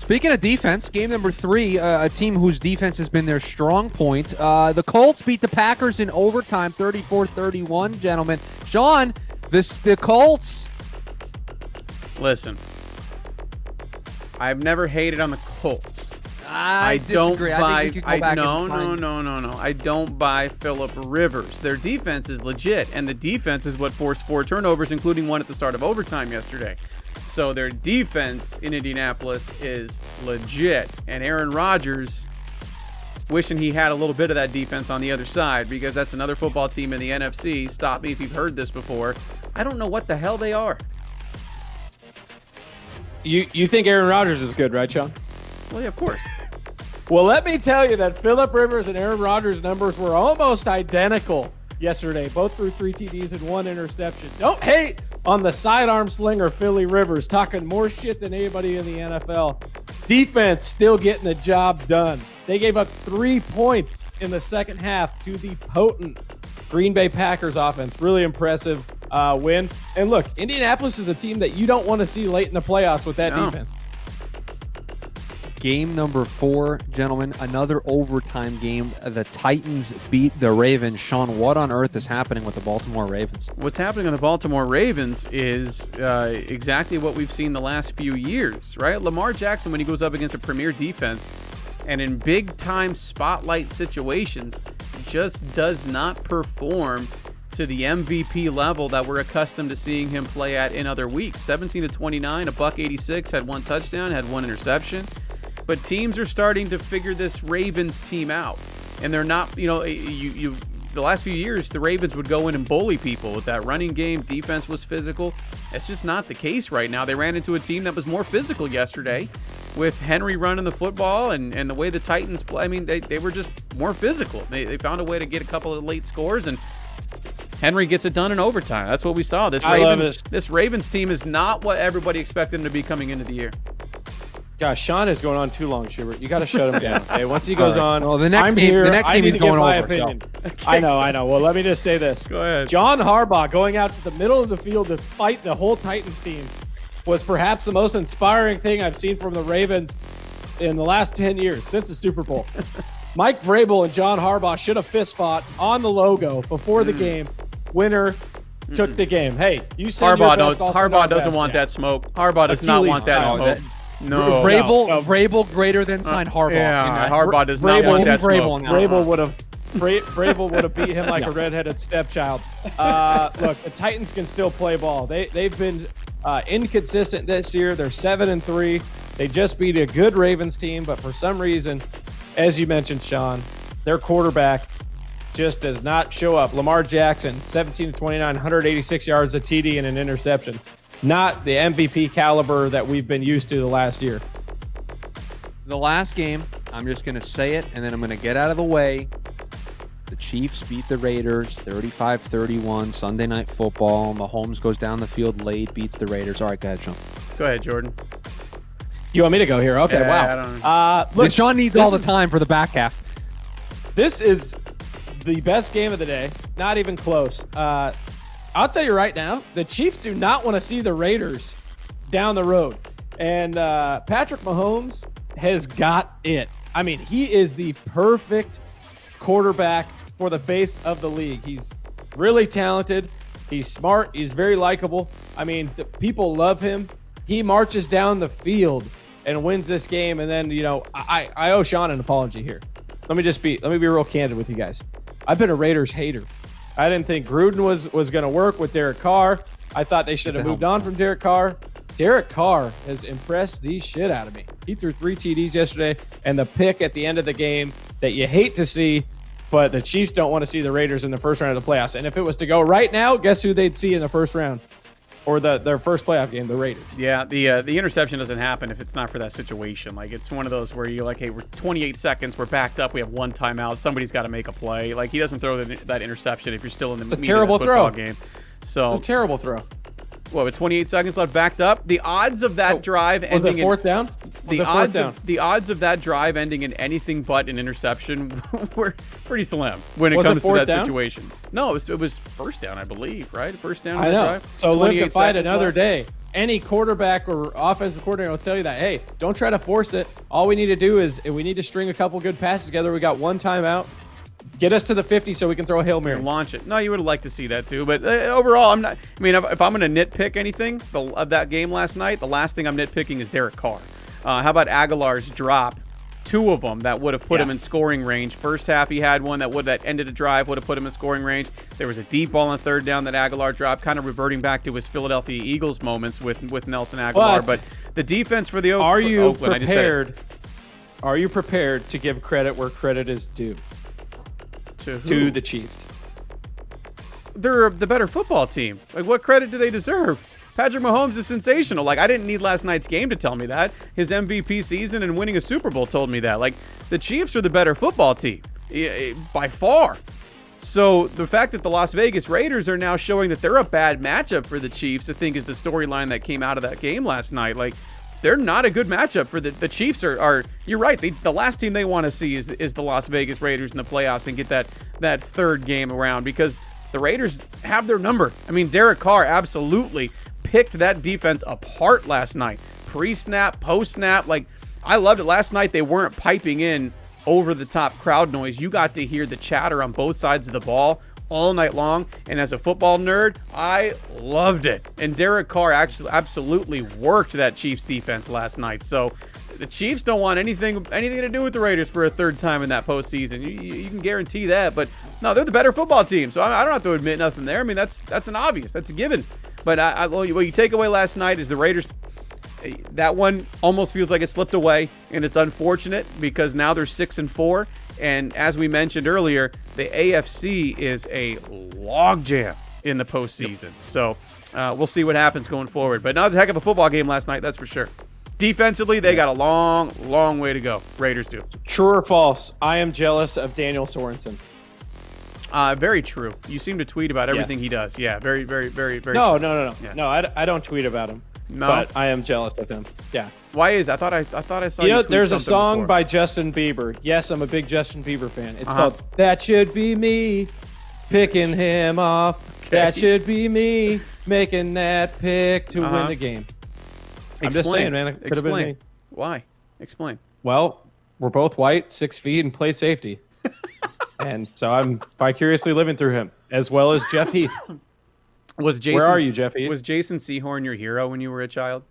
Speaking of defense, game number three, uh, a team whose defense has been their strong point. Uh, the Colts beat the Packers in overtime, 34-31, gentlemen. Sean, this the Colts. Listen, I've never hated on the Colts. I, don't disagree. buy. I think we could go I, back no, no, no, no, no. I don't buy Philip Rivers. Their defense is legit, and the defense is what forced four turnovers, including one at the start of overtime yesterday. So their defense in Indianapolis is legit, and Aaron Rodgers wishing he had a little bit of that defense on the other side because that's another football team in the NFC. Stop me if you've heard this before. I don't know what the hell they are. You you think Aaron Rodgers is good, right, Sean? Well, yeah, of course. Well, let me tell you that Philip Rivers and Aaron Rodgers' numbers were almost identical yesterday. Both threw three TDs and one interception. Don't hate on the sidearm slinger Philly Rivers, talking more shit than anybody in the NFL. Defense still getting the job done. They gave up three points in the second half to the potent Green Bay Packers offense. Really impressive uh, win. And look, Indianapolis is a team that you don't want to see late in the playoffs with that No. defense. Game number four, gentlemen. Another overtime game. The Titans beat the Ravens. Sean, what on earth is happening with the Baltimore Ravens? What's happening on the Baltimore Ravens is uh, exactly what we've seen the last few years, right? Lamar Jackson, when he goes up against a premier defense and in big time spotlight situations, just does not perform to the MVP level that we're accustomed to seeing him play at in other weeks. 17 to 29, a buck 86, had one touchdown, had one interception. But teams are starting to figure this Ravens team out, and they're not. You know, you you the last few years the Ravens would go in and bully people with that running game. Defense was physical. It's just not the case right now. They ran into a team that was more physical yesterday, with Henry running the football and, and the way the Titans play. I mean, they, they were just more physical. They, they found a way to get a couple of late scores and. Henry gets it done in overtime. That's what we saw. This Ravens, this. this Ravens team is not what everybody expected them to be coming into the year. Gosh, Sean is going on too long, Schubert. You got to shut him down. Okay, once he goes on, Well, the next I'm game- here. the next I game he's going my over, so. I know, I know. Well, let me just say this. Go ahead. John Harbaugh going out to the middle of the field to fight the whole Titans team was perhaps the most inspiring thing I've seen from the Ravens in the last 10 years since the Super Bowl. Mike Vrabel and John Harbaugh should have fist fought on the logo before Mm. the game. Winner took the game. Hey, you said Harbaugh, I'll Harbaugh doesn't want that smoke. Harbaugh does not want that smoke. No. Vrabel, no. Vrabel greater than signed Harbaugh. Yeah, in that. Harbaugh does not Vrabel- want that Vrabel smoke. now. Vrabel would have Bra- Vrabel would have beat him like a redheaded stepchild. Uh, look, the Titans can still play ball. They they've been uh, inconsistent this year. They're seven and three. They just beat a good Ravens team, but for some reason, as you mentioned, Sean, their quarterback just does not show up. Lamar Jackson, 17 to 29, 186 yards, a TD, and an interception. Not the MVP caliber that we've been used to the last year. The last game, I'm just going to say it, and then I'm going to get out of the way. The Chiefs beat the Raiders 35 31, Sunday night football. Mahomes goes down the field late, beats the Raiders. All right, go ahead, Sean. Go ahead, Jordan. You want me to go here? Okay, Yeah, I wow. Uh, Look, look, Sean needs all the is- time for the back half. This is the best game of the day. Not even close. Uh, I'll tell you right now, the Chiefs do not want to see the Raiders down the road. And uh, Patrick Mahomes has got it. I mean, he is the perfect quarterback for the face of the league. He's really talented. He's smart. He's very likable. I mean, the people love him. He marches down the field and wins this game. And then, you know, I, I owe Sean an apology here. Let me just be let me be real candid with you guys. I've been a Raiders hater. I didn't think Gruden was was going to work with Derek Carr. I thought they should have moved on from Derek Carr. Derek Carr has impressed the shit out of me. He threw three TDs yesterday and the pick at the end of the game that you hate to see, but the Chiefs don't want to see the Raiders in the first round of the playoffs. And if it was to go right now, guess who they'd see in the first round? Or the their first playoff game, the Raiders. Yeah, the uh, the interception doesn't happen if it's not for that situation. Like it's one of those where you're like, hey, we're 28 seconds, we're backed up, we have one timeout, somebody's got to make a play. Like he doesn't throw the, that interception if you're still in the it's a meat of the terrible throw. game. So It's a terrible throw. What with 28 seconds left, backed up, the odds of that oh, drive Oh, Was ending it fourth in, down? the it fourth odds down? of the odds of that drive ending in anything but an interception were pretty slim when it Was it comes to that down? situation. No, it was, it was first down, I believe, right? First down. I know. Drive. So live 28 to fight another left. day. Any quarterback or offensive coordinator will tell you that. Hey, don't try to force it. All we need to do is we need to string a couple good passes together. We got one timeout. Get us to the 50 so we can throw a hail mary. launch it. No, you would have liked to see that too. But uh, overall, I'm not. I mean, if, if I'm going to nitpick anything the, of that game last night, the last thing I'm nitpicking is Derek Carr. Uh, how about Agholor's drop? Two of them that would have put him in scoring range. First half, he had one that would that ended a drive, would have put him in scoring range. There was a deep ball on third down that Agholor dropped, kind of reverting back to his Philadelphia Eagles moments with with Nelson Agholor. But- But, the defense for the Oak, Are you Oakland, I just said prepared? Are you prepared to give credit where credit is due to, to the Chiefs? they're the better football team. Like, what credit do they deserve? Patrick Mahomes is sensational. Like, I didn't need last night's game to tell me that. His MVP season and winning a Super Bowl told me that. Like, the Chiefs are the better football team eh, eh, by far. So the fact that the Las Vegas Raiders are now showing that they're a bad matchup for the Chiefs, I think, is the storyline that came out of that game last night. Like, they're not a good matchup for the the Chiefs. Are, are you're right? They, the last team they want to see is is the Las Vegas Raiders in the playoffs and get that that third game around because the Raiders have their number. I mean, Derek Carr absolutely picked that defense apart last night. Pre snap, post snap, like I loved it last night. They weren't piping in over the top crowd noise. You got to hear the chatter on both sides of the ball all night long. And as a football nerd, I loved it. And Derek Carr actually absolutely worked that Chiefs defense last night. So the Chiefs don't want anything anything to do with the Raiders for a third time in that postseason. You, you, can guarantee that. But no, they're the better football team. So I, I don't have to admit nothing there. I mean, that's that's an obvious. That's a given. But I, I, what you take away last night is the Raiders eh, that one almost feels like it slipped away, and it's unfortunate because now they're six and four. And as we mentioned earlier, the AFC is a logjam in the postseason. So uh, we'll see what happens going forward. But not a heck of a football game last night, that's for sure. Defensively, they got a long, long way to go. Raiders do. True or false? I am jealous of Daniel Sorensen. Uh, very true. You seem to tweet about everything he does. Yeah, very, very, very, very. No, true. no, no, no. Yeah. No, I, I don't tweet about him. No. but I am jealous of him. Yeah. Why is? I thought I, I thought I saw. You know, there's a song before. by Justin Bieber. Yes, I'm a big Justin Bieber fan. It's Uh-huh. called "That Should Be Me," picking him off. That should be me making that pick to Uh-huh. win the game. I'm just Explain. saying, man. It could have been Explain. me. Why? Explain. Well, we're both white, six feet, and play safety. and so I'm vicariously living through him, as well as Jeff Heath. Was Jason? Where are you, Jeffy? Was Jason Sehorn your hero when you were a child?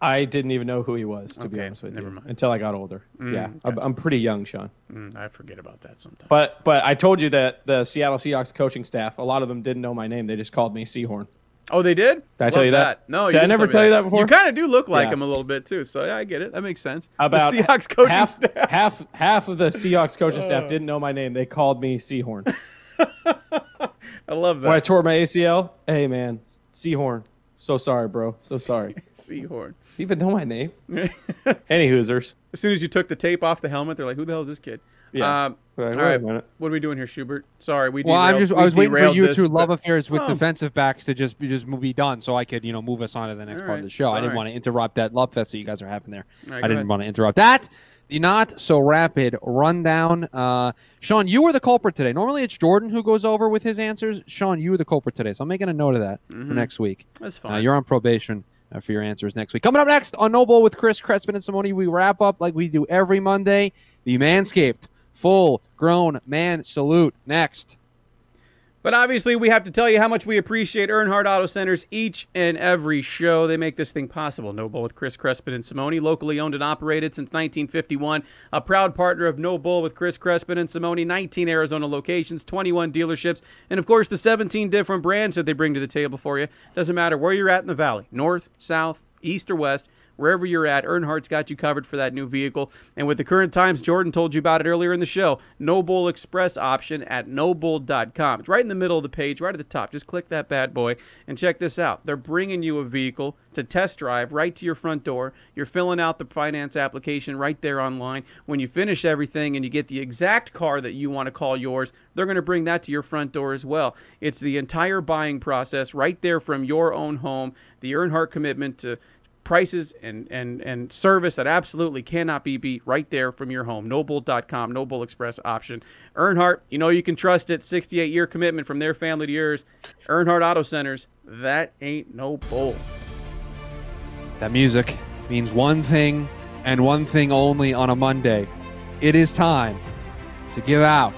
I didn't even know who he was, to be honest with never you, mind. until I got older. yeah, I'm, I'm pretty young, Sean. Mm, I forget about that sometimes. But but I told you that the Seattle Seahawks coaching staff, a lot of them didn't know my name. They just called me Sehorn. Oh, they did? Did I tell you that? No, Did I never tell you that before? You kind of do look like Yeah. him a little bit too. So yeah, I get it. That makes sense. About the Seahawks coaching half, staff. half half of the Seahawks coaching staff didn't know my name. They called me Sehorn. I love that. when I tore my ACL, hey man, Sehorn. So sorry, bro. So sorry. Sehorn. Do you even know my name? as Any Hoosers. As soon as you took the tape off the helmet, they're like, "Who the hell is this kid?" Yeah. Um, Like, all wait a right. minute. What are we doing here, Schubert? Sorry, we. Well, I'm just we I was waiting for derailed you this, two but- love affairs with Oh. defensive backs to just be just be done, so I could you know move us on to the next All part right, of the show. I didn't want to interrupt that love fest that you guys are having there. All right, I didn't ahead. want to interrupt that. The not so rapid rundown. Uh, Sean, you were the culprit today. Normally it's Jordan who goes over with his answers. Sean, you were the culprit today, so I'm making a note of that for next week. That's Uh, fine. you're on probation uh, for your answers next week. Coming up next on No Bull with Chris Crespin and Simone, we wrap up like we do every Monday. The Manscaped full grown man salute next. But obviously, we have to tell you how much we appreciate Earnhardt Auto Centers each and every show. They make this thing possible. No Bull with Chris Crespin and Simone, locally owned and operated since 1951. A proud partner of No Bull with Chris Crespin and Simone, 19 Arizona locations, 21 dealerships, and of course, the 17 different brands that they bring to the table for you. Doesn't matter where you're at in the valley north, south, east, or west. Wherever you're at, Earnhardt's got you covered for that new vehicle. And with the current times, Jordan told you about it earlier in the show. No Bull Express option at nobull.com. It's right in the middle of the page, right at the top. Just click that bad boy and check this out. They're bringing you a vehicle to test drive right to your front door. You're filling out the finance application right there online. When you finish everything and you get the exact car that you want to call yours, they're going to bring that to your front door as well. It's the entire buying process right there from your own home. The Earnhardt commitment to prices and, and, and service that absolutely cannot be beat right there from your home. nobull.com, Noble Express option. Earnhardt, you know you can trust it. 68 year commitment from their family to yours. Earnhardt Auto Centers, that ain't no bull. That music means one thing and one thing only on a Monday. It is time to give out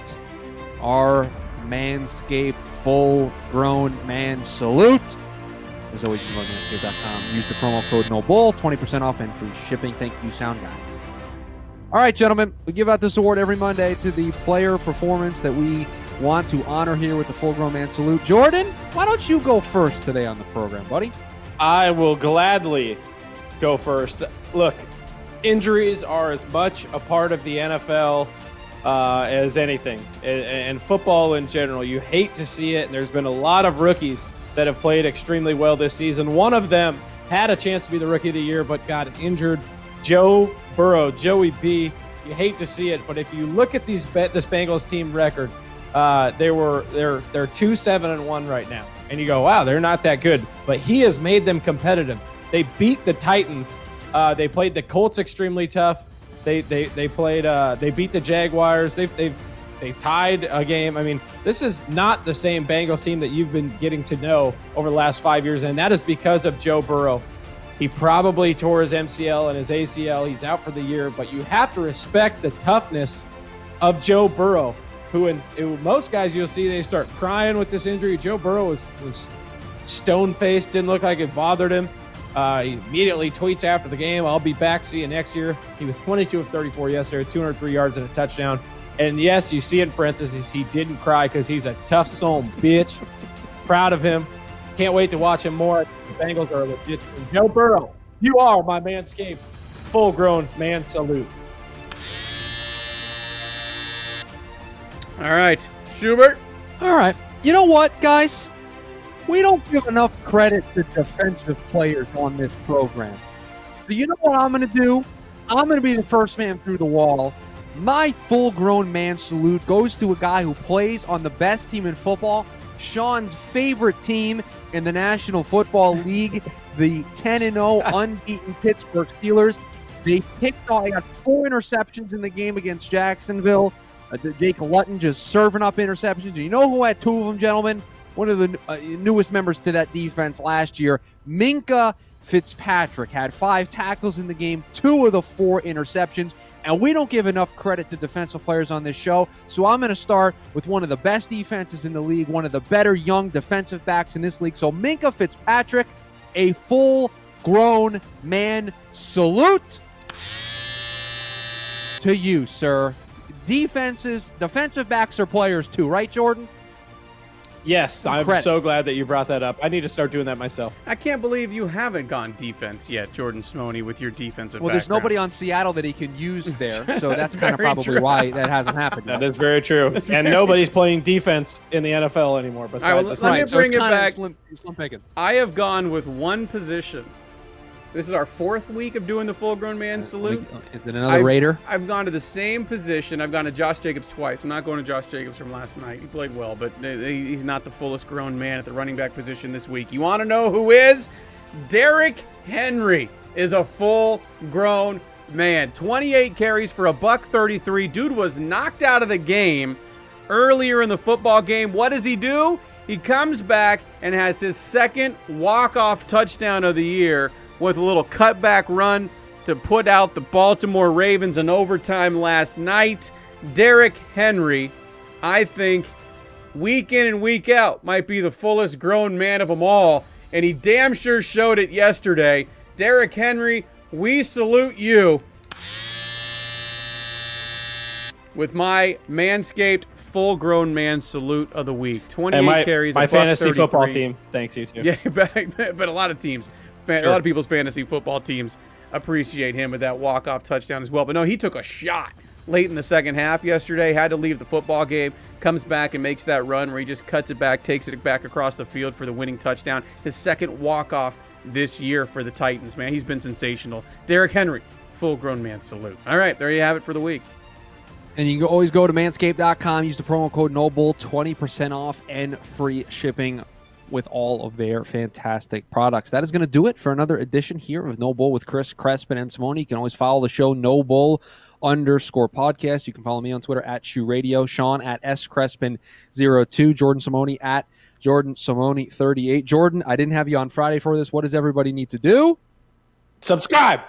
our Manscaped full grown man salute. As always, to manscaped.com. Use the promo code NOBULL, 20% off and free shipping. Thank you, Sound Guy. All right, gentlemen, we give out this award every Monday to the player performance that we want to honor here with the full grown man salute. Jordan, why don't you go first today on the program, buddy? I will gladly go first. Look, injuries are as much a part of the NFL uh, as anything, and, and football in general. You hate to see it, and there's been a lot of rookies that have played extremely well this season. One of them had a chance to be the rookie of the year, but got injured. Joe Burrow, Joey B. You hate to see it, but if you look at these this Bengals team record, uh, they were they're they're two seven and one right now, and you go, wow, they're not that good. But he has made them competitive. They beat the Titans. Uh, they played the Colts extremely tough. They they they played. Uh, they beat the Jaguars. They've they've they tied a game. I mean, this is not the same Bengals team that you've been getting to know over the last five years, and that is because of Joe Burrow. He probably tore his MCL and his ACL. He's out for the year, but you have to respect the toughness of Joe Burrow, who, in, who most guys you'll see they start crying with this injury. Joe Burrow was, was stone faced, didn't look like it bothered him. Uh, he immediately tweets after the game, I'll be back. See you next year. He was 22 of 34 yesterday, 203 yards and a touchdown. And yes, you see in parentheses, he didn't cry because he's a tough soul bitch. Proud of him. Can't wait to watch him more. The Bengals are legit. Joe Burrow, you are my manscaped, full grown man salute. All right, Schubert. All right. You know what, guys? We don't give enough credit to defensive players on this program. So you know what I'm going to do? I'm going to be the first man through the wall. My full-grown man salute goes to a guy who plays on the best team in football Sean's favorite team in the National Football League, the 10 0 unbeaten Pittsburgh Steelers. They picked off, they got four interceptions in the game against Jacksonville. Uh, Jake Luton just serving up interceptions. You know who had two of them, gentlemen? One of the uh, newest members to that defense last year, Minkah Fitzpatrick, had five tackles in the game, two of the four interceptions. And we don't give enough credit to defensive players on this show. So I'm going to start with one of the best defenses in the league, one of the better young defensive backs in this league. So Minkah Fitzpatrick, a full grown man salute to you, sir. Defenses, defensive backs are players too, right, Jordan? Yes, I'm Credit. so glad that you brought that up. I need to start doing that myself. I can't believe you haven't gone defense yet, Jordan Simone, with your defensive. Well, there's nobody on Seattle that he can use there, so that's, That's kind of probably true. why that hasn't happened. That yet. is very true. and nobody's playing defense in the NFL anymore besides well, us. let me right, so bring it's it back. Slim, slim. I have gone with one position. This is our fourth week of doing the full-grown man salute. Is it another I- Raider? I've gone to the same position. I've gone to Josh Jacobs twice. I'm not going to Josh Jacobs from last night. He played well, but he's not the fullest grown man at the running back position this week. You want to know who is? Derrick Henry is a full grown man. 28 carries for a buck 33. Dude was knocked out of the game earlier in the football game. What does he do? He comes back and has his second walk-off touchdown of the year with a little cutback run to put out the Baltimore Ravens in overtime last night. Derrick Henry, I think, week in and week out, might be the fullest grown man of them all, and he damn sure showed it yesterday. Derrick Henry, we salute you with my Manscaped full grown man salute of the week. 28 my, carries, my fantasy football team thanks you too. Yeah, but, but a lot of teams, fan- a lot of people's fantasy football teams appreciate him with that walk-off touchdown as well. But no, he took a shot late in the second half yesterday, had to leave the football game, comes back and makes that run where he just cuts it back, takes it back across the field for the winning touchdown. His second walk-off this year for the Titans, man. He's been sensational. Derrick Henry, full-grown man salute. All right, there you have it for the week. And you can always go to manscaped.com, use the promo code NOBULL, 20% off and free shipping with all of their fantastic products. That is going to do it for another edition here of No Bull with Chris Crespin and Simone. You can always follow the show No Bull underscore podcast. You can follow me on Twitter at Shoe Radio, Sean at S Crespin02, Jordan Simone at Jordan Simone 38. Jordan, I didn't have you on Friday for this. What does everybody need to do? Subscribe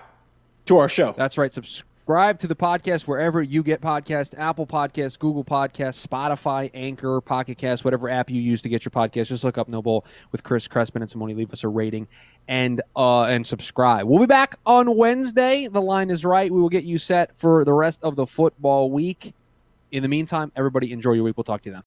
to our show. That's right. Subscribe to the podcast wherever you get podcasts Apple Podcasts, Google Podcasts, Spotify, Anchor, Pocket Cast, whatever app you use to get your podcast. Just look up No Bull with Chris Crespin and Simone. Leave us a rating and uh, and subscribe. We'll be back on Wednesday. The line is right. We will get you set for the rest of the football week. In the meantime, everybody enjoy your week. We'll talk to you then.